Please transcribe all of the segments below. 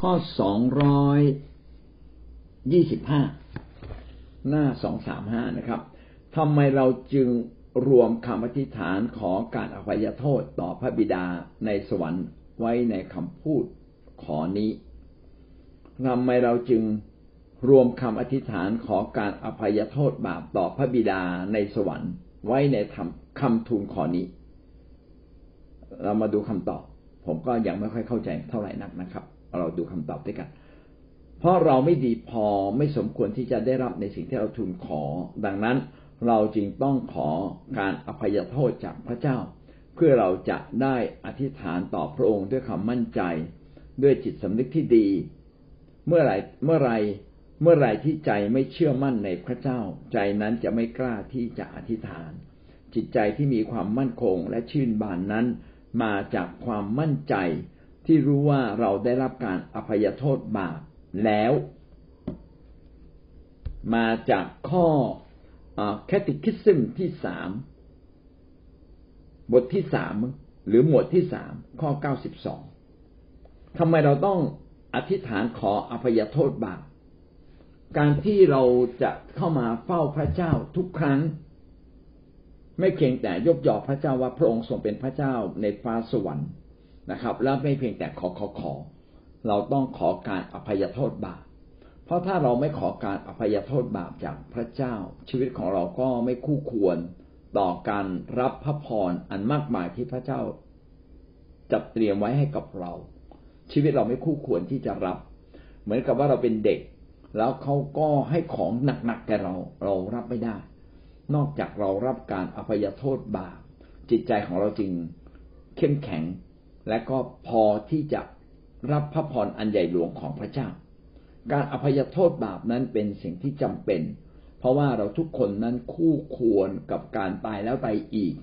ข้อสองร้อยยี่สิบห้าหน้าสองสามห้านะครับทำไมเราจึงรวมคำอธิษฐานขอการอภัยโทษต่อพระบิดาในสวรรค์ไว้ในคำพูดขอนี้ทำไมเราจึงรวมคำอธิษฐานขอการอภัยโทษบาปต่อพระบิดาในสวรรค์ ไว้ในคำทูลขอนี้ เรามาดูคำตอบ ผมก็ยังไม่ค่อยเข้าใจเท่าไหร่นักนะครับ เราดูคำตอบด้วยกัน เพราะเราไม่ดีพอไม่สมควรที่จะได้รับในสิ่งที่เราทูลขอ ดังนั้นเราจึงต้องขอการอภัยโทษจากพระเจ้า เพื่อเราจะได้อธิษฐานต่อพระองค์ด้วยความมั่นใจ ด้วยจิตสำนึกที่ดี เมื่อไรเมื่อไรเมื่อไรที่ใจไม่เชื่อมั่นในพระเจ้า ใจนั้นจะไม่กล้าที่จะอธิษฐาน จิตใจที่มีความมั่นคงและชื่นบานนั้น มาจากความมั่นใจ ที่รู้ว่าเราได้รับการอภัยโทษบาปแล้ว มาจากข้อแคติคิซึมที่สามบทที่สามหรือหมวดที่สามข้อเก้าสิบสองทำไมเราต้องอธิษฐานขออภัยโทษบาปการที่เราจะเข้ามาเฝ้าพระเจ้าทุกครั้ง ไม่เพียงแต่ยกยอพระเจ้าว่าพระองค์ทรงเป็นพระเจ้าในฟ้าสวรรค์ นะครับ แล้วไม่เพียงแต่ขอขอขอ เราต้องขอการอภัยโทษบาปเพราะถ้าเราไม่ขอการอภัยโทษบาปจากพระเจ้า ชีวิตของเราก็ไม่คู่ควรต่อการรับพระพรอันมากมายที่พระเจ้าจัดเตรียมไว้ให้กับเรา ชีวิตเราไม่คู่ควรที่จะรับ เหมือนกับว่าเราเป็นเด็ก แล้วเขาก็ให้ของหนักๆแก่เราเรารับไม่ได้ นอกจากเรารับการอภัยโทษบาปจิตใจของเราจึงเข้มแข็ง และก็พอที่จะรับพระพรอันใหญ่หลวงของพระเจ้า การอภัยโทษบาปนั้นเป็นสิ่งที่จำเป็น เพราะว่าเราทุกคนนั้นคู่ควรกับการตายแล้วตายอีก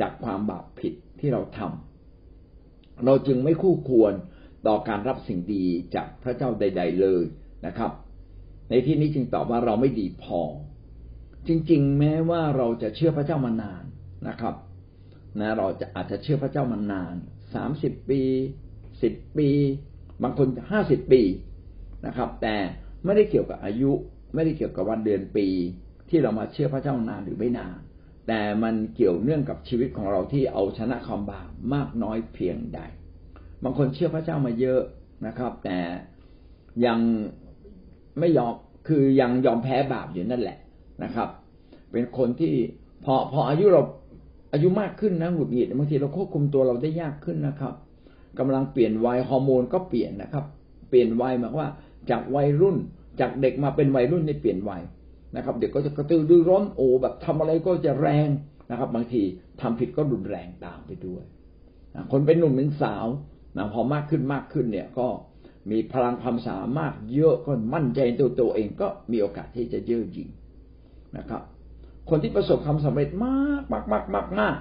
จากความบาปผิดที่เราทำเราจึงไม่คู่ควรต่อการรับสิ่งดีจากพระเจ้าใด ๆ เลยนะครับ ในที่นี้จึงตอบว่าเราไม่ดีพอ จริง ๆ แม้ว่าเราจะเชื่อพระเจ้ามานานนะครับนะเราจะอาจจะเชื่อพระเจ้ามานาน สามสิบปีสิบปี บางคนห้าสิบปีนะครับ แต่ไม่ได้เกี่ยวกับอายุ ไม่ได้เกี่ยวกับวันเดือนปี ที่เรามาเชื่อพระเจ้านานหรือไม่นานแต่มันเกี่ยวเนื่องกับชีวิตของเราที่เอาชนะความบาปมากน้อยเพียงใด บางคนเชื่อพระเจ้ามาเยอะนะครับ แต่ยังไม่ยอมคือยังยอมแพ้บาปอยู่นั่นแหละนะครับ เป็นคนที่พอพออายุเรา อายุมากขึ้นนะหงุดหงิดบางทีเราควบคุมตัวเราได้ยากขึ้นนะครับกำลังเปลี่ยนวัยฮอร์โมนก็เปลี่ยนนะครับ เปลี่ยนวัยหมายว่า จากวัยรุ่น จากเด็กมาเป็นวัยรุ่นในเปลี่ยนวัยนะครับ เด็กก็จะกระตือรือร้นโอ้แบบทำอะไรก็จะแรงนะครับ บางทีทำผิดก็รุนแรงตามไปด้วยคนเป็นหนุ่มเป็นสาวนะพอมากขึ้นมากขึ้นเนี่ยก็มีพลังความสามารถเยอะก็มั่นใจตัวตัวเองก็มีโอกาสที่จะเย่อหยิ่งนะครับ คนที่ประสบความสำเร็จมากมากมากมากมาก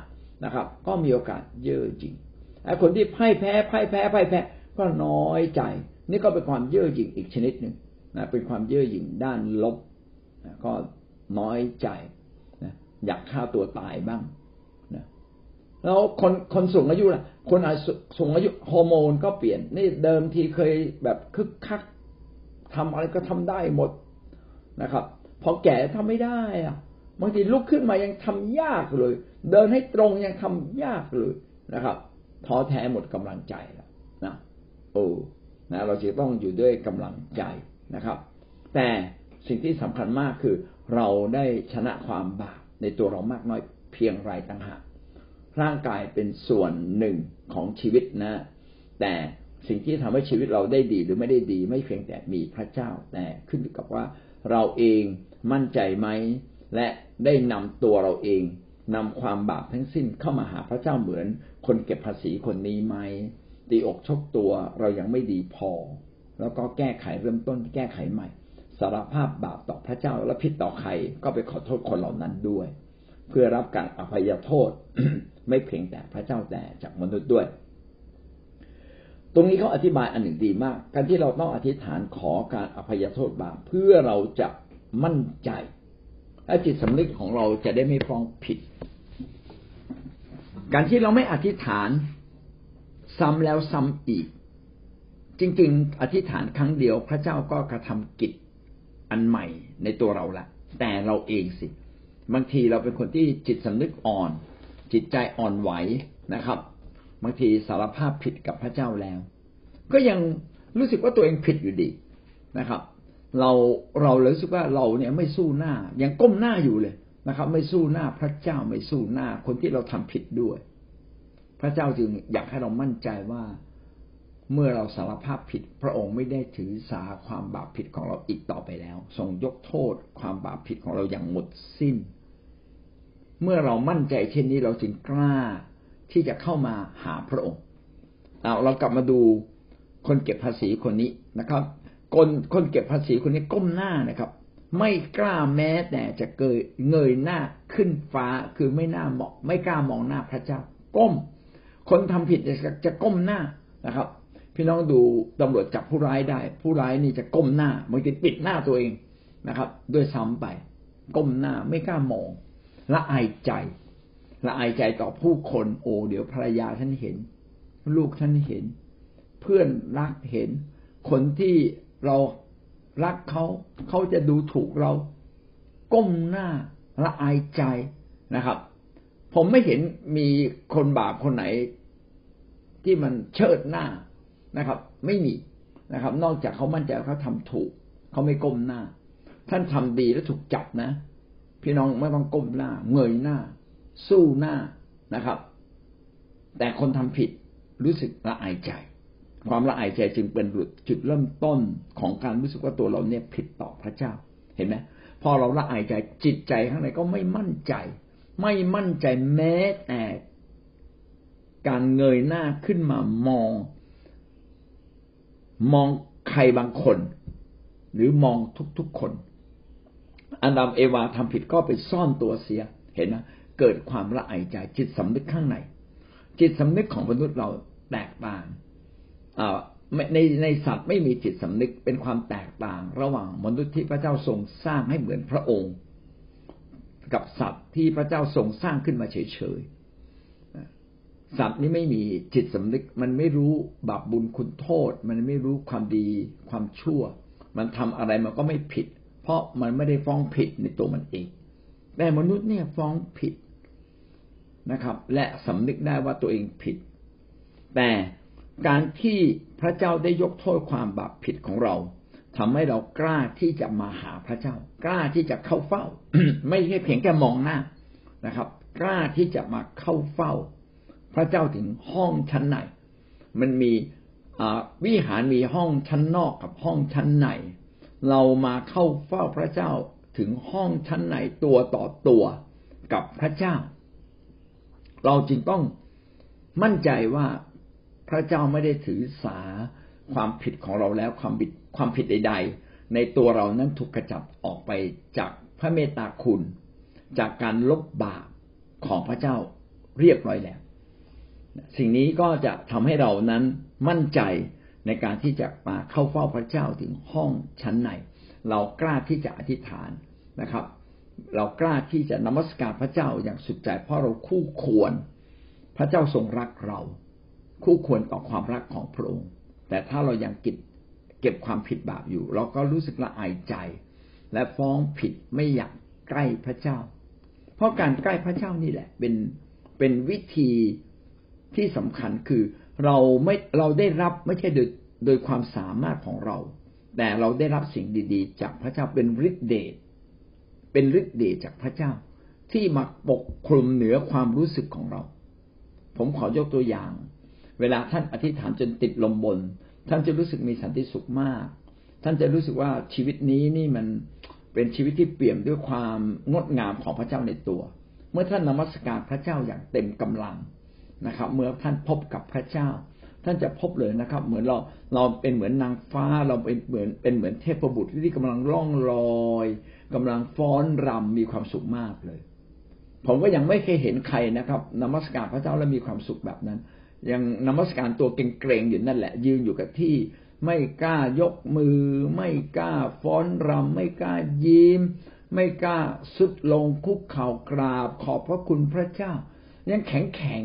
นะครับ ก็มีโอกาสเย่อหยิ่งไอ้คนที่พ่ายแพ้พ่ายแพ้พ่ายแพ้ก็น้อยใจ นี่ก็เป็นความเย่อหยิ่งอีกชนิดหนึ่งนะเป็นความเย่อหยิ่งด้านลบนะก็น้อยใจนะอยากฆ่าตัวตายบ้างนะแล้วคนคนสูงอายุล่ะ คนอาสูงอายุฮอร์โมนก็เปลี่ยน นี่เดิมทีเคยแบบคึกคักทำอะไรก็ทำได้หมดนะครับ พอแก่ทำไม่ได้อะ บางทีลุกขึ้นมายังทำยากเลย เดินให้ตรงยังทำยากเลยนะครับท้อแท้หมดกำลังใจแล้วนะโอ้นะเราจะต้องอยู่ด้วยกำลังใจนะครับ แต่สิ่งที่สำคัญมากคือ เราได้ชนะความบาปในตัวเรามากน้อยเพียงไรต่างหากร่างกายเป็นส่วนหนึ่งของชีวิตนะ แต่สิ่งที่ทำให้ชีวิตเราได้ดีหรือไม่ได้ดี ไม่เพียงแต่มีพระเจ้าแต่ขึ้นอยู่กับว่า เราเองมั่นใจไหม และได้นำตัวเราเองนำความบาปทั้งสิ้นเข้ามาหาพระเจ้าเหมือน คนเก็บภาษีคนนี้ไหมตีอกชกตัวเรายังไม่ดีพอ แล้วก็แก้ไขเริ่มต้นแก้ไขใหม่ สารภาพบาปต่อพระเจ้าและผิดต่อใครก็ไปขอโทษคนเหล่านั้นด้วย เพื่อรับการอภัยโทษไม่เพียงแต่พระเจ้าแต่จากมนุษย์ด้วย ตรงนี้เขาอธิบายอันหนึ่งดีมาก การที่เราต้องอธิษฐานขอการอภัยโทษบาปเพื่อเราจะมั่นใจ และจิตสำนึกของเราจะได้ไม่ฟ้องผิด การที่เราไม่อธิษฐานซ้ำแล้วซ้ำอีก จริง ๆ อธิษฐานครั้งเดียวพระเจ้าก็กระทำกิจอันใหม่ในตัวเราละแต่เราเองสิบางทีเราเป็นคนที่จิตสำนึกอ่อน จิตใจอ่อนไหวนะครับ บางทีสารภาพผิดกับพระเจ้าแล้ว ก็ยังรู้สึกว่าตัวเองผิดอยู่ดีนะครับ เราเราเลยรู้สึกว่าเราเนี่ยไม่สู้หน้ายังก้มหน้าอยู่เลยนะครับ ไม่สู้หน้าพระเจ้าไม่สู้หน้า คนที่เราทำผิดด้วย พระเจ้าจึงอยากให้เรามั่นใจว่าเมื่อเราสารภาพผิด พระองค์ไม่ได้ถือสาความบาปผิดของเราอีกต่อไปแล้ว ทรงยกโทษความบาปผิดของเราอย่างหมดสิ้น เมื่อเรามั่นใจเช่นนี้เราจึงกล้าที่จะเข้ามาหาพระองค์เอาเรากลับมาดูคนเก็บภาษีคนนี้นะครับ คนคนเก็บภาษีคนนี้ก้มหน้านะครับ ไม่กล้าแม้แต่จะเกยเงยหน้าขึ้นฟ้าคือไม่น่าเหมาะไม่กล้ามองหน้าพระเจ้า ก้ม คนทำผิดจะจะก้มหน้านะครับ พี่น้องดูตำรวจจับผู้ร้ายได้ ผู้ร้ายนี่จะก้มหน้าบางทีปิดหน้าตัวเองนะครับ ด้วยซ้ำไป ก้มหน้าไม่กล้ามองละอายใจละอายใจต่อผู้คนโอ้เดี๋ยวภรรยาท่านเห็น ลูกท่านเห็น เพื่อนรักเห็น คนที่ เรารักเขาเขาจะดูถูกเราก้มหน้าละอายใจนะครับ ผมไม่เห็นมีคนบาปคนไหน ที่มันเชิดหน้านะครับ ไม่มีนะครับ นอกจากเขามั่นใจเขาทำถูก เขาไม่ก้มหน้า ท่านทำดีแล้วถูกจับนะ พี่น้องไม่ต้องก้มหน้า เงยหน้า สู้หน้านะครับ แต่คนทำผิดรู้สึกละอายใจ ความละอายใจจึงเป็นจุดเริ่มต้นของการรู้สึกว่าตัวเราเนี่ยผิดต่อพระเจ้า เห็นไหมพอเราละอายใจจิตใจข้างในก็ไม่มั่นใจ ไม่มั่นใจแม้แต่การเงยหน้าขึ้นมามอง มองใครบางคน หรือมองทุกๆคน อันดัมเอวาทำผิดก็ไปซ่อนตัวเสีย เห็นนะเกิดความละอายใจจิตสำนึกข้างใน จิตสำนึกของมนุษย์เราแตกต่าง ในในสัตว์ไม่มีจิตสำนึกเป็นความแตกต่าง ระหว่างมนุษย์ที่พระเจ้าทรงสร้างให้เหมือนพระองค์ กับสัตว์ที่พระเจ้าทรงสร้างขึ้นมาเฉยๆสัตว์นี้ไม่มีจิตสำนึก มันไม่รู้บาปบุญคุณโทษ มันไม่รู้ความดีความชั่ว มันทำอะไรมันก็ไม่ผิด เพราะมันไม่ได้ฟ้องผิดในตัวมันเอง แต่มนุษย์เนี่ยฟ้องผิดนะครับ และสำนึกได้ว่าตัวเองผิด แต่ การที่พระเจ้าได้ยกโทษความบาปผิดของเราทำให้เรากล้าที่จะมาหาพระเจ้า กล้าที่จะเข้าเฝ้า ไม่ใช่เพียงแค่มองหน้านะครับ กล้าที่จะมาเข้าเฝ้า พระเจ้าถึงห้องชั้นไหนมันมีวิหารมีห้องชั้นนอกกับห้องชั้นในเรามาเข้าเฝ้าพระเจ้าถึงห้องชั้นไหนตัวต่อตัวกับพระเจ้า เราจึงต้องมั่นใจว่า ระเจ้าไม่ได้ถือสาความผิดของเราแล้วความผิดความผิดใด ๆ ในตัวเรานั้นถูกกระจับออกไปจากพระเมตตาคุณ จากการลบบาปของพระเจ้าเรียบร้อยแล้ว สิ่งนี้ก็จะทำให้เรานั้นมั่นใจในการที่จะมาเข้าเฝ้าพระเจ้าถึงห้องชั้นในเรากล้าที่จะอธิษฐานนะครับ เรากล้าที่จะนมัสการพระเจ้าอย่างสุดใจเพราะเราคู่ควร พระเจ้าทรงรักเรา คู่ควรต่อความรักของพระองค์ แต่ถ้าเรายังกิดเก็บความผิดบาปอยู่ เราก็รู้สึกละอายใจ และฟ้องผิดไม่อยากใกล้พระเจ้า เพราะการใกล้พระเจ้านี่แหละ เป็นเป็นวิธีที่สำคัญคือเราไม่เราได้รับไม่ใช่โดยโดยความสามารถของเรา แต่เราได้รับสิ่งดี ๆ จากพระเจ้าเป็นฤทธิเดชเป็นฤทธิเดชจากพระเจ้า ที่มาปกคลุมเหนือความรู้สึกของเรา ผมขอยกตัวอย่าง เวลาท่านอธิษฐานจนติดลมบน ท่านจะรู้สึกมีสันติสุขมาก ท่านจะรู้สึกว่าชีวิตนี้นี่มันเป็นชีวิตที่เปี่ยมด้วยความงดงามของพระเจ้าในตัว เมื่อท่านนมัสการพระเจ้าอย่างเต็มกำลังนะครับ เมื่อท่านพบกับพระเจ้า ท่านจะพบเลยนะครับ เหมือนเราเราเป็นเหมือนนางฟ้าเราเป็นเหมือนเป็นเหมือนเทพบุตรที่กำลังล่องลอยกำลังฟ้อนรำมีความสุขมากเลย ผมก็ยังไม่เคยเห็นใครนะครับนมัสการพระเจ้าแล้วมีความสุขแบบนั้น ยังนมัสการตัวเกรงๆอยู่นั่นแหละ ยืนอยู่กับที่ไม่กล้ายกมือ ไม่กล้าฟ้อนรำไม่กล้ายิ้ม ไม่กล้าสุดลงคุกเข่ากราบ ขอบพระคุณพระเจ้า ยังแข็งแข็ง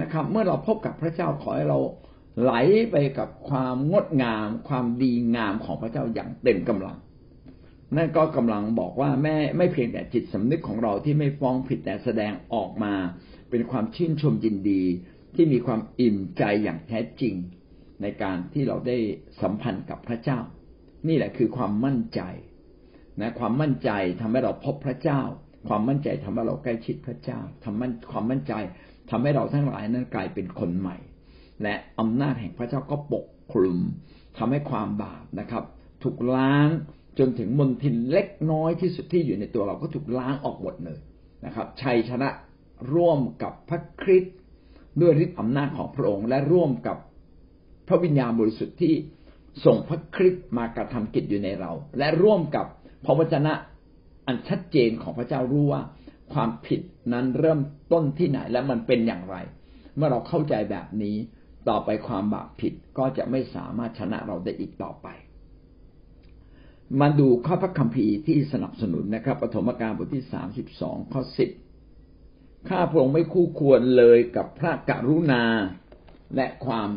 นะครับ เมื่อเราพบกับพระเจ้าขอให้เราไหลไปกับความงดงาม ความดีงามของพระเจ้าอย่างเต็มกำลัง นั่นก็กำลังบอกว่าแม่ไม่เพียงแต่จิตสำนึกของเราที่ไม่ฟ้องผิดแต่แสดงออกมา เป็นความชื่นชมยินดี ที่มีความอิ่มใจอย่างแท้จริง ในการที่เราได้สัมพันธ์กับพระเจ้า นี่แหละคือความมั่นใจนะความมั่นใจทำให้เราพบพระเจ้า ความมั่นใจทำให้เราใกล้ชิดพระเจ้าทำมั่นความมั่นใจทำให้เราทั้งหลายนั้นกลายเป็นคนใหม่ และอำนาจแห่งพระเจ้าก็ปกคลุมทำให้ความบาปนะครับ ถูกล้างจนถึงมลทินเล็กน้อยที่สุดที่อยู่ในตัวเราก็ถูกล้างออกหมดเลยนะครับ ชัยชนะ ร่วมกับพระคริสต์ด้วยฤทธิ์อำนาจของพระองค์ และร่วมกับพระวิญญาณบริสุทธิ์ที่ส่งพระคริสต์มากระทำกิจอยู่ในเรา และร่วมกับพระวจนะอันชัดเจนของพระเจ้ารู้ว่า ความผิดนั้นเริ่มต้นที่ไหนและมันเป็นอย่างไร เมื่อเราเข้าใจแบบนี้ต่อไปความบาปผิดก็จะไม่สามารถชนะเราได้อีกต่อไป มาดูข้อพระคัมภีร์ที่สนับสนุนนะครับปฐมกาลบทที่สามสิบสองข้อสิบ ข้าพระองค์ไม่คู่ควรเลยกับพระกรุณา และความ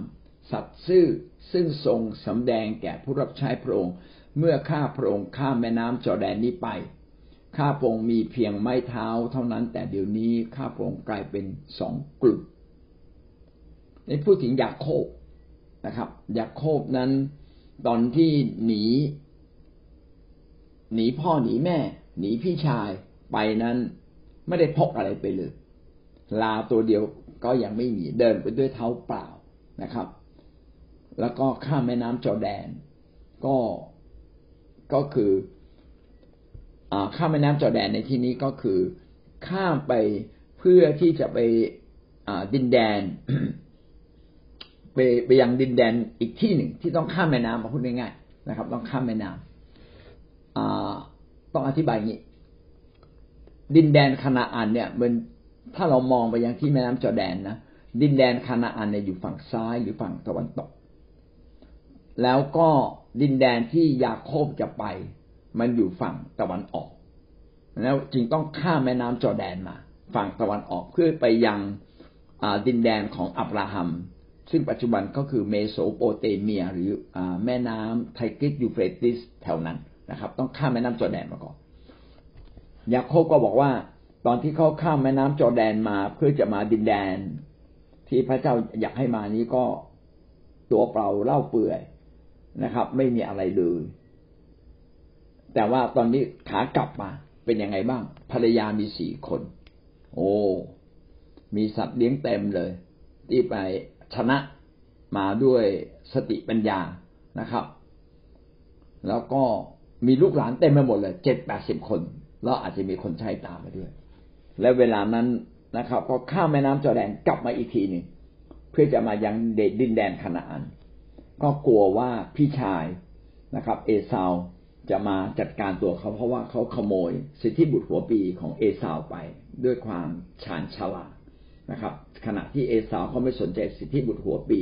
สัตย์ซื่อซึ่งทรงสำแดงแก่ผู้รับใช้พระองค์ เมื่อข้าพระองค์ข้ามแม่น้ำจอแดนนี้ไป ข้าพระองค์มีเพียงไม้เท้าเท่านั้น แต่เดี๋ยวนี้ข้าพระองค์กลายเป็นสองกลุ่มในพูดถึงยาโคบนะครับยาโคบนั้นตอนที่หนี หนีพ่อหนีแม่ หนีพี่ชายไปนั้น ไม่ได้พกอะไรไปเลย ลาตัวเดียวก็ยังไม่มีเดินไปด้วยเท้าเปล่านะครับ แล้วก็ข้ามแม่น้ำจอแดน ก็ก็คือข้ามแม่น้ำจอแดนในที่นี้ก็คือ ข้ามไปเพื่อที่จะไปดินแดนไปไปยังดินแดนอีกที่หนึ่งที่ต้องข้ามแม่น้ำมาพูดง่ายๆนะครับ ต้องข้ามแม่น้ำต้องอธิบายอย่างนี้ ดินแดนคานาอันเนี่ยมันถ้าเรามองไปยังที่แม่น้ำจอแดนนะดินแดนคานาอันเนี่ยอยู่ฝั่งซ้ายหรือฝั่งตะวันตก แล้วก็ดินแดนที่ยาโคบจะไป มันอยู่ฝั่งตะวันออก แล้วจึงต้องข้ามแม่น้ำจอแดนมา ฝั่งตะวันออกเพื่อไปยังดินแดนของอับราฮัม ซึ่งปัจจุบันก็คือเมโสโปเตเมีย หรือแม่น้ำไทกริสยูเฟรติสแถวนั้นนะครับ ต้องข้ามแม่น้ำจอแดนมาก่อน ยาโคบก็บอกว่า ตอนที่เขาข้ามแม่น้ำจอแดนมาเพื่อจะมาดินแดน ที่พระเจ้าอยากให้มานี้ก็ตัวเปล่าเล่าเปื่อยนะครับ ไม่มีอะไรเลยแต่ว่าตอนนี้ขากลับมาเป็นยังไงบ้าง ภรรยามีสี่คน โอ้มีสัตว์เลี้ยงเต็มเลย ที่ไปชนะมาด้วยสติปัญญานะครับ แล้วก็มีลูกหลานเต็มไปหมดเลยเจ็ดแปดสิบคน แล้วอาจจะมีคนใช้ตามมาด้วย และเวลานั้นนะครับ ก็ข้ามแม่น้ำจอแดนกลับมาอีกทีหนึ่งเพื่อจะมายังเดดินแดนคณาอันก็กลัวว่าพี่ชายนะครับ เอซาวจะมาจัดการตัวเขาเพราะว่าเขาขโมย สิทธิบุตรหัวปีของเอซาวไปด้วยความฉานฉลาดนะครับ ขณะที่เอสาวเขาไม่สนใจสิทธิบุตรหัวปี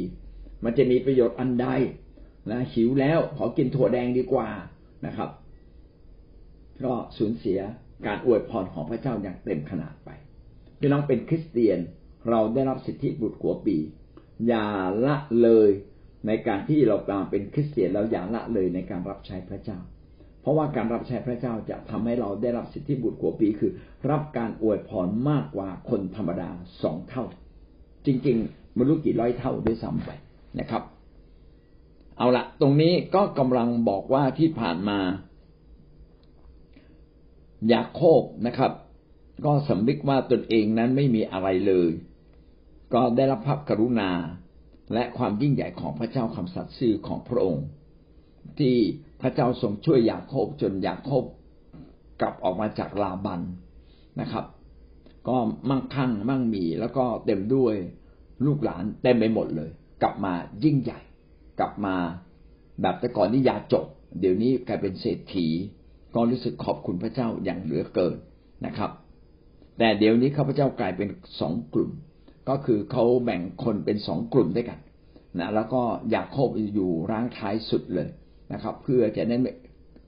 มันจะมีประโยชน์อันใดนะหิวแล้วขอกินถั่วแดงดีกว่านะครับ ก็สูญเสียการอวยพรของพระเจ้าอย่างเต็มขนาดไปพี่น้องเป็นคริสเตียนเราได้รับสิทธิบุตรหัวปี อย่าละเลยในการที่เราเป็นคริสเตียนเราอย่าละเลยในการรับใช้พระเจ้า เพราะว่าการรับใช้พระเจ้าจะทำให้เราได้รับสิทธิบุตรหัวปีคือ รับการอวยพรมากกว่าคนธรรมดาสองเท่า จริงๆไม่รู้กี่ร้อยเท่าด้วยซ้ำไปนะครับ เอาละตรงนี้ก็กำลังบอกว่าที่ผ่านมา ยาโคบนะครับ ก็สำนึกว่าตนเองนั้นไม่มีอะไรเลย ก็ได้รับพระกรุณาและความยิ่งใหญ่ของพระเจ้าคำสัตย์ซื่อของพระองค์ ที่พระเจ้าทรงช่วยยาโคบจนยาโคบกลับออกมาจากลาบันนะครับ ก็มั่งคั่งมั่งมีแล้วก็เต็มด้วยลูกหลานเต็มไปหมดเลย กลับมายิ่งใหญ่ กลับมาแบบแต่ก่อนนี่ยาจบ เดี๋ยวนี้กลายเป็นเศรษฐี ก็รู้สึกขอบคุณพระเจ้าอย่างเหลือเกินนะครับ แต่เดี๋ยวนี้ข้าพเจ้ากลายเป็นสองกลุ่ม ก็คือเขาแบ่งคนเป็นสองกลุ่มด้วยกันนะแล้วก็อยากโคบอยู่ร่างท้ายสุดเลยนะครับ เพื่อจะได้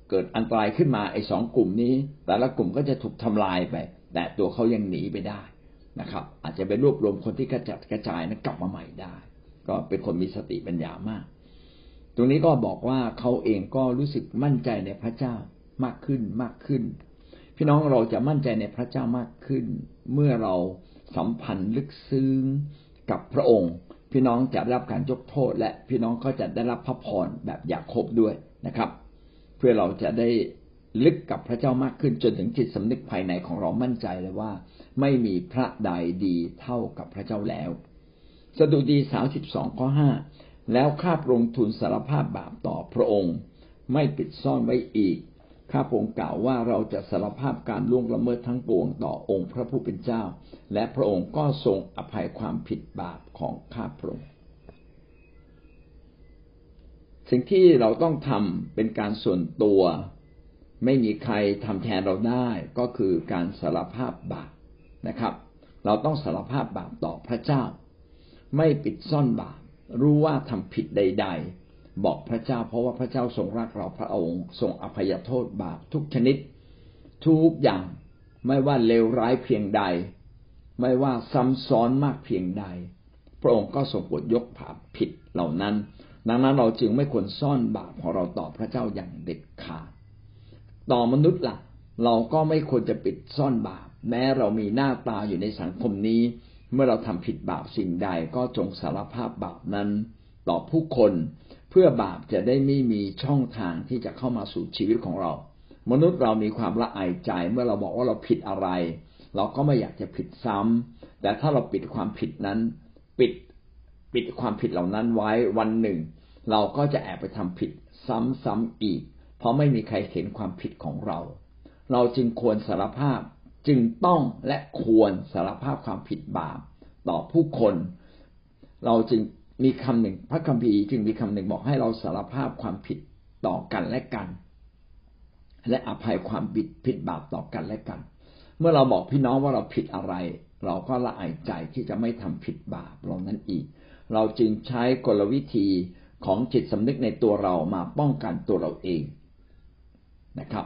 เกิดอันตรายขึ้นมาไอ้สองกลุ่มนี้ แต่ละกลุ่มก็จะถูกทำลายไป แต่ตัวเขายังหนีไปได้นะครับ อาจจะไปรวบรวมคนที่กระจัดกระจายนั้นกลับมาใหม่ได้ ก็เป็นคนมีสติปัญญามาก ตรงนี้ก็บอกว่าเขาเองก็รู้สึกมั่นใจในพระเจ้า มากขึ้นมากขึ้น พี่น้องเราจะมั่นใจในพระเจ้ามากขึ้น เมื่อเราสัมพันธ์ลึกซึ้งกับพระองค์ พี่น้องจะได้รับการยกโทษ และพี่น้องก็จะได้รับพระพรแบบอยากครบด้วยนะครับ เพื่อเราจะได้ลึกกับพระเจ้ามากขึ้นจนถึงจิตสำนึกภายในของเรามั่นใจเลยว่า ไม่มีพระใดดีเท่ากับพระเจ้าแล้ว สดุดีสาวสิบสองข้อห้าแล้วข้าพระองค์ทูลสารภาพบาปต่อพระองค์ ไม่ปิดซ่อนไว้อีก ข้าพองค์กล่าวว่าเราจะสารภาพการล่วงละเมิดทั้งปวงต่อองค์พระผู้เป็นเจ้า และพระองค์ก็ทรงอภัยความผิดบาปของข้าพระองค์สิ่งที่เราต้องทำเป็นการส่วนตัว ไม่มีใครทำแทนเราได้ก็คือการสารภาพบาปนะครับ เราต้องสารภาพบาปต่อพระเจ้า ไม่ปิดซ่อนบาปรู้ว่าทำผิดใด ๆ บอกพระเจ้า เพราะว่าพระเจ้าทรงรักเราพระองค์ทรงอภัยโทษบาปทุกชนิด ทุกอย่างไม่ว่าเลวร้ายเพียงใด ไม่ว่าซ้ำซ้อนมากเพียงใด พระองค์ก็ทรงโปวดยกผาผิดเหล่านั้น ดังนั้นเราจึงไม่ควรซ่อนบาปของเราต่อพระเจ้าอย่างเด็ดขาดต่อมนุษย์ละ่ะ เราก็ไม่ควรจะปิดซ่อนบาป แม้เรามีหน้าตาอยู่ในสังคมนี้ เมื่อเราทำผิดบาปสิ่งใดก็จงสารภาพบาปนั้น ต่อผู้คน พื่อบาปจะได้ไม่มีช่องทางที่จะเข้ามาสู่ชีวิตของเรา มนุษย์เรามีความละอายใจเมื่อเราบอกว่าเราผิดอะไร เราก็ไม่อยากจะผิดซ้ำแต่ถ้าเราปิดความผิดนั้น ปิดปิดความผิดเหล่านั้นไว้วันหนึ่ง เราก็จะแอบไปทำผิดซ้ำๆอีก เพราะไม่มีใครเห็นความผิดของเรา เราจึงควรสารภาพจึงต้องและควรสารภาพความผิดบาปต่อผู้คน เราจึง มีคำหนึ่ง พระคัมภีร์จึงมีคำหนึ่งบอกให้เราสารภาพความผิดต่อกันและกัน และอภัยความผิดผิดบาปต่อกันและกัน เมื่อเราบอกพี่น้องว่าเราผิดอะไร เราก็ละอายใจที่จะไม่ทำผิดบาปเหล่านั้นอีก เราจึงใช้กลวิธีของจิตสำนึกในตัวเรามาป้องกันตัวเราเองนะครับ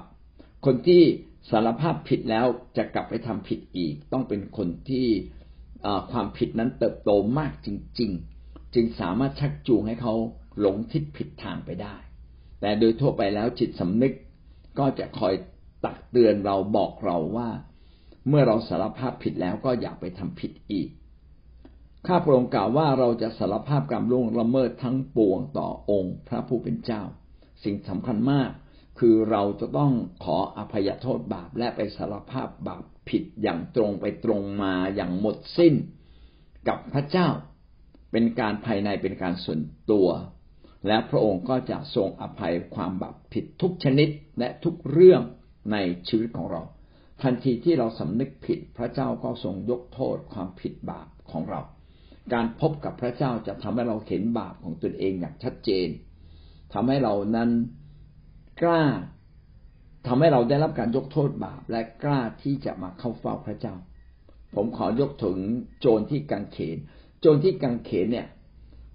คนที่สารภาพผิดแล้วจะกลับไปทำผิดอีก ต้องเป็นคนที่ความผิดนั้นเติบโตมากจริง ๆ จึงสามารถชักจูงให้เขาหลงทิศผิดทางไปได้ แต่โดยทั่วไปแล้วจิตสำนึกก็จะคอยตักเตือนเราบอกเราว่า เมื่อเราสารภาพผิดแล้วก็อย่าไปทำผิดอีก ข้าพระองค์กล่าวว่าเราจะสารภาพกรรมล่วงละเมิดทั้งปวงต่อองค์พระผู้เป็นเจ้า สิ่งสำคัญมากคือเราจะต้องขออภัยโทษบาปและไปสารภาพบาปผิดอย่างตรงไปตรงมาอย่างหมดสิ้นกับพระเจ้า เป็นการภายในเป็นการส่วนตัว และพระองค์ก็จะทรงอภัยความบาปผิดทุกชนิดและทุกเรื่องในชีวิตของเรา ทันทีที่เราสำนึกผิดพระเจ้าก็ทรงยกโทษความผิดบาปของเรา การพบกับพระเจ้าจะทำให้เราเห็นบาปของตนเองอย่างชัดเจนทำให้เรานั้นกล้าทำให้เราได้รับการยกโทษบาปและกล้าที่จะมาเข้าเฝ้าพระเจ้า ผมขอยกถึงโจรที่กังเขน จรที่กังเขนเนี่ย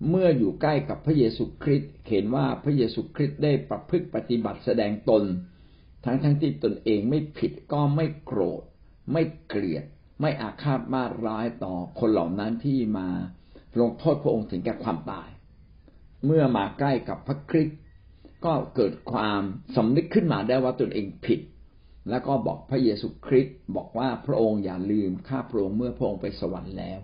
เมื่ออยู่ใกล้กับพระเยซูคริสต์เห็นว่าพระเยซูคริสต์ได้ประพฤติปฏิบัติแสดงตน ทั้งทั้งที่ตนเองไม่ผิดก็ไม่โกรธ ไม่เกลียด ไม่อาฆาตมาร้ายต่อคนเหล่านั้นที่มาลงโทษพระองค์ถึงแก่ความตาย เมื่อมาใกล้กับพระคริสต์ก็เกิดความสำนึกขึ้นมาได้ว่าตนเองผิด แล้วก็บอกพระเยซูคริสต์บอกว่าพระองค์อย่าลืมข้าพระองค์เมื่อพระองค์ไปสวรรค์แล้ว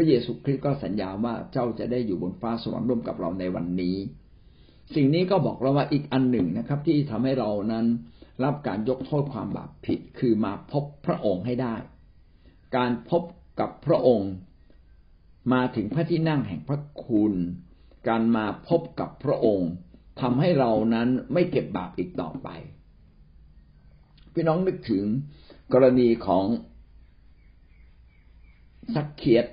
ระเยซูคริสต์ก็สัญญาว่าเจ้าจะได้อยู่บนฟ้าสวรรค์ร่วมกับเราในวันนี้ สิ่งนี้ก็บอกเราว่าอีกอันหนึ่งนะครับ ที่ทำให้เรานั้นรับการยกโทษความบาปผิดคือมาพบพระองค์ให้ได้ การพบกับพระองค์มาถึงพระที่นั่งแห่งพระคุณ การมาพบกับพระองค์ทำให้เรานั้นไม่เก็บบาปอีกต่อไป พี่น้องนึกถึงกรณีของสักเคียด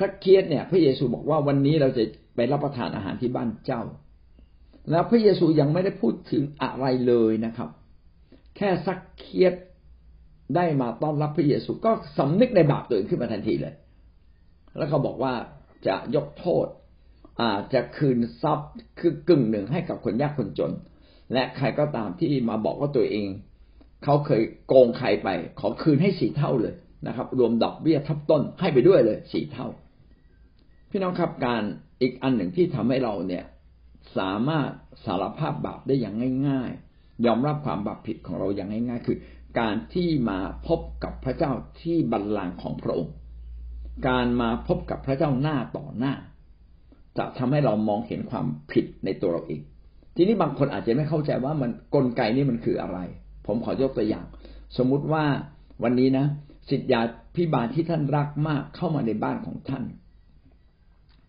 สักเคียดเนี่ย พระเยซูบอกว่าวันนี้เราจะไปรับประทานอาหารที่บ้านเจ้า แล้วพระเยซูยังไม่ได้พูดถึงอะไรเลยนะครับ แค่สักเคียดได้มาต้อนรับพระเยซูก็สำนึกในบาปตัวเองขึ้นมาทันทีเลย แล้วเขาบอกว่าจะยกโทษอาจจะคืนทรัพย์คือกึ่งหนึ่งให้กับคนยากคนจน และใครก็ตามที่มาบอกว่าตัวเอง เขาเคยโกงใครไป ขอคืนให้สี่เท่าเลยนะครับ รวมดอกเบี้ยทับต้นให้ไปด้วยเลยสี่เท่า พี่น้องครับการอีกอันหนึ่งที่ทำให้เราเนี่ยสามารถสารภาพบาปได้อย่างง่าย ๆ ยอมรับความบาปผิดของเราอย่างง่าย ๆ คือ การที่มาพบกับพระเจ้าที่บัลลังก์ของพระองค์ การมาพบกับพระเจ้าหน้าต่อหน้า จะทำให้เรามองเห็นความผิดในตัวเราเอง ทีนี้บางคนอาจจะไม่เข้าใจว่ามันกลไกนี้มันคืออะไร ผมขอยกตัวอย่าง สมมุติว่าวันนี้นะสิทธยาพิบาลที่ท่านรักมากเข้ามาในบ้านของท่าน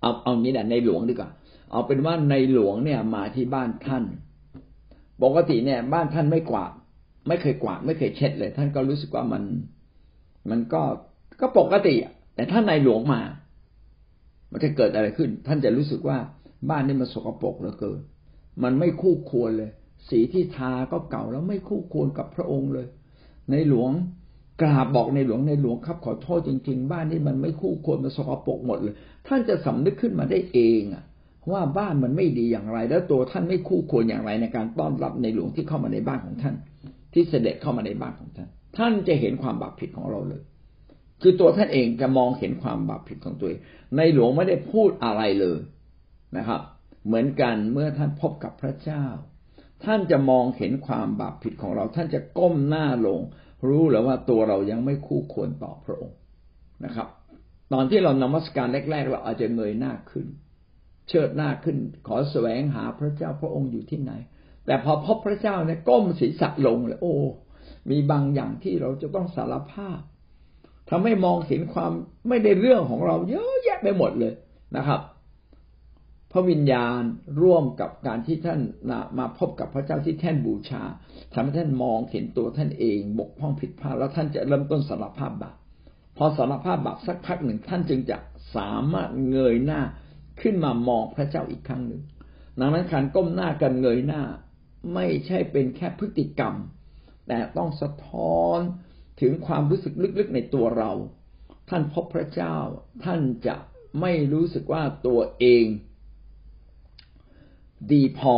เอาเอางี้แหละในหลวงดีกว่า เอาเป็นว่าในหลวงเนี่ยมาที่บ้านท่าน ปกติเนี่ย บ้านท่านไม่กวาดไม่เคยกวาดไม่เคยเช็ดเลย ท่านก็รู้สึกว่ามัน มันก็ก็ปกติแต่ถ้าในหลวงมา มันจะเกิดอะไรขึ้น ท่านจะรู้สึกว่าบ้านนี่มันสกปรกเหลือเกิน มันไม่คู่ควรเลย สีที่ทาก็เก่าแล้วไม่คู่ควรกับพระองค์เลย ในหลวง กราบบอกในหลวงในหลวงครับขอโทษจริง ๆ บ้านนี้มันไม่คู่ควรมันสกปรกหมดเลย ท่านจะสำนึกขึ้นมาได้เองอะว่าบ้านมันไม่ดีอย่างไร แล้วตัวท่านไม่คู่ควรอย่างไรในการต้อนรับในหลวงที่เข้ามาในบ้านของท่าน ที่เสด็จเข้ามาในบ้านของท่าน ท่านจะเห็นความบาปผิดของเราเลย คือตัวท่านเองจะมองเห็นความบาปผิดของตัวเองในหลวงไม่ได้พูดอะไรเลยนะครับ เหมือนกันเมื่อท่านพบกับพระเจ้า ท่านจะมองเห็นความบาปผิดของเรา ท่านจะก้มหน้าลง รู้แล้วว่าตัวเรายังไม่คู่ควรต่อพระองค์นะครับ ตอนที่เรานมัสการแรก ๆ เราอาจจะเงยหน้าขึ้น เชิดหน้าขึ้น ขอแสวงหาพระเจ้าพระองค์อยู่ที่ไหน แต่พอพบพระเจ้าเนี่ยก้มศีรษะลงเลย โอ้ มีบางอย่างที่เราจะต้องสารภาพทำให้มองเห็นความไม่ได้เรื่องของเราเยอะแยะไปหมดเลยนะครับ พระวิญญาณร่วมกับการที่ท่านมาพบกับพระเจ้าที่แท่นบูชาทำให้ท่านมองเห็นตัวท่านเองบกพร่องผิดพลาดแล้วท่านจะเริ่มต้นสารภาพบาปพอสารภาพบาปสักพักหนึ่งท่านจึงจะสามารถเงยหน้าขึ้นมามองพระเจ้าอีกครั้งหนึ่งดังนั้นการก้มหน้ากันเงยหน้า ไม่ใช่เป็นแค่พฤติกรรม แต่ต้องสะท้อนถึงความรู้สึกลึกๆในตัวเรา ท่านพบพระเจ้า ท่านจะไม่รู้สึกว่าตัวเอง ดีพอ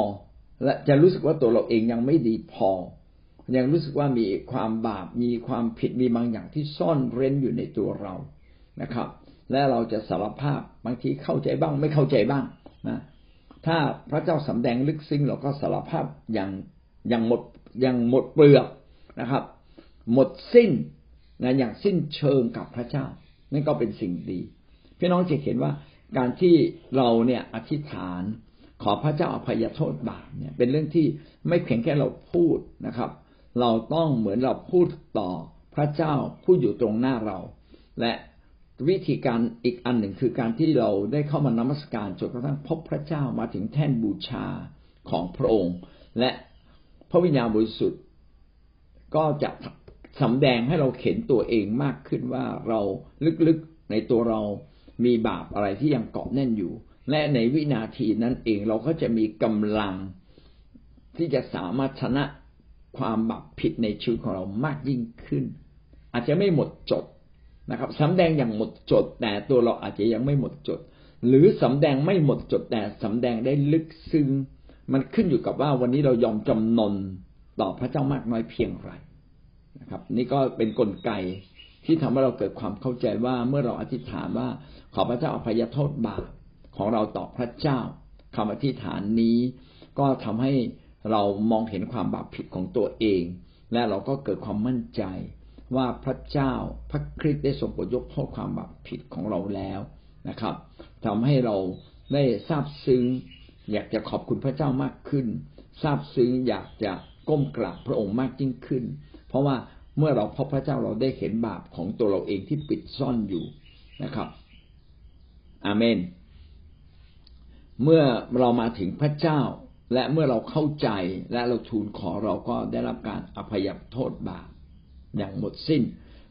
และจะรู้สึกว่าตัวเราเองยังไม่ดีพอ ยังรู้สึกว่ามีความบาปมีความผิดมีบางอย่างที่ซ่อนเร้นอยู่ในตัวเรานะครับ และเราจะสารภาพบางทีเข้าใจบ้าง ไม่เข้าใจบ้างนะถ้าพระเจ้าสำแดงลึกซึ้งเราก็สารภาพอย่างอย่างหมดอย่างหมดเปลือกนะครับ หมดสิ้นนะอย่างสิ้นเชิงกับพระเจ้านั่นก็เป็นสิ่งดีพี่น้องจะเห็นว่าการที่เราเนี่ยอธิษฐาน ขอพระเจ้าอภัยโทษบาปเนี่ยเป็นเรื่องที่ไม่เพียงแค่เราพูดนะครับ เราต้องเหมือนเราพูดต่อพระเจ้าผู้อยู่ตรงหน้าเรา และวิธีการอีกอันหนึ่งคือการที่เราได้เข้ามานมัสการจนกระทั่งพบพระเจ้ามาถึงแท่นบูชาของพระองค์ และพระวิญญาณบริสุทธิ์ก็จะสำแดงให้เราเห็นตัวเองมากขึ้นว่าเราลึกๆในตัวเรามีบาปอะไรที่ยังเกาะแน่นอยู่ และในวินาทีนั้นเองเราก็จะมีกำลังที่จะสามารถชนะความบาปผิดในชีวิตของเรามากยิ่งขึ้น อาจจะไม่หมดจดนะครับสำแดงอย่างหมดจด แต่ตัวเราอาจจะยังไม่หมดจด หรือสำแดงไม่หมดจดแต่สำแดงได้ลึกซึ้งมันขึ้นอยู่กับว่าวันนี้เรายอมจำนนต่อพระเจ้ามากน้อยเพียงไรนะครับ นี่ก็เป็นนกลไกที่ทำให้เราเกิดความเข้าใจว่าเมื่อเราอธิษฐานว่าขอพระเจ้าอภัยโทษบาป ของเราต่อพระเจ้าคำอธิษฐานนี้ ก็ทำให้เรามองเห็นความบาปผิดของตัวเอง และเราก็เกิดความมั่นใจว่าพระเจ้าพระคริสต์ได้ทรงโปรดยกโทษความบาปผิดของเราแล้วนะครับทำให้เราได้ทราบซึ้ง อยากจะขอบคุณพระเจ้ามากขึ้นทราบซึ้งอยากจะก้มกราบพระองค์มากยิ่งขึ้น เพราะว่าเมื่อเราพบพระเจ้าเราได้เห็นบาปของตัวเราเองที่ปิดซ่อนอยู่นะครับ อาเมน เมื่อเรามาถึงพระเจ้า และเมื่อเราเข้าใจและเราทูลขอเราก็ได้รับการอภัยโทษบาปอย่างหมดสิ้น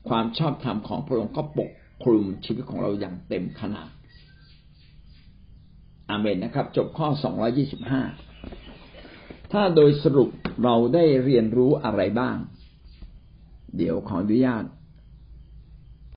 ความชอบธรรมของพระองค์ก็ปกคลุมชีวิตของเราอย่างเต็มขนาดอาเมนนะครับ จบข้อสองยี่สิบห้าถ้าโดยสรุปเราได้เรียนรู้อะไรบ้าง เดี๋ยวขออนุญาต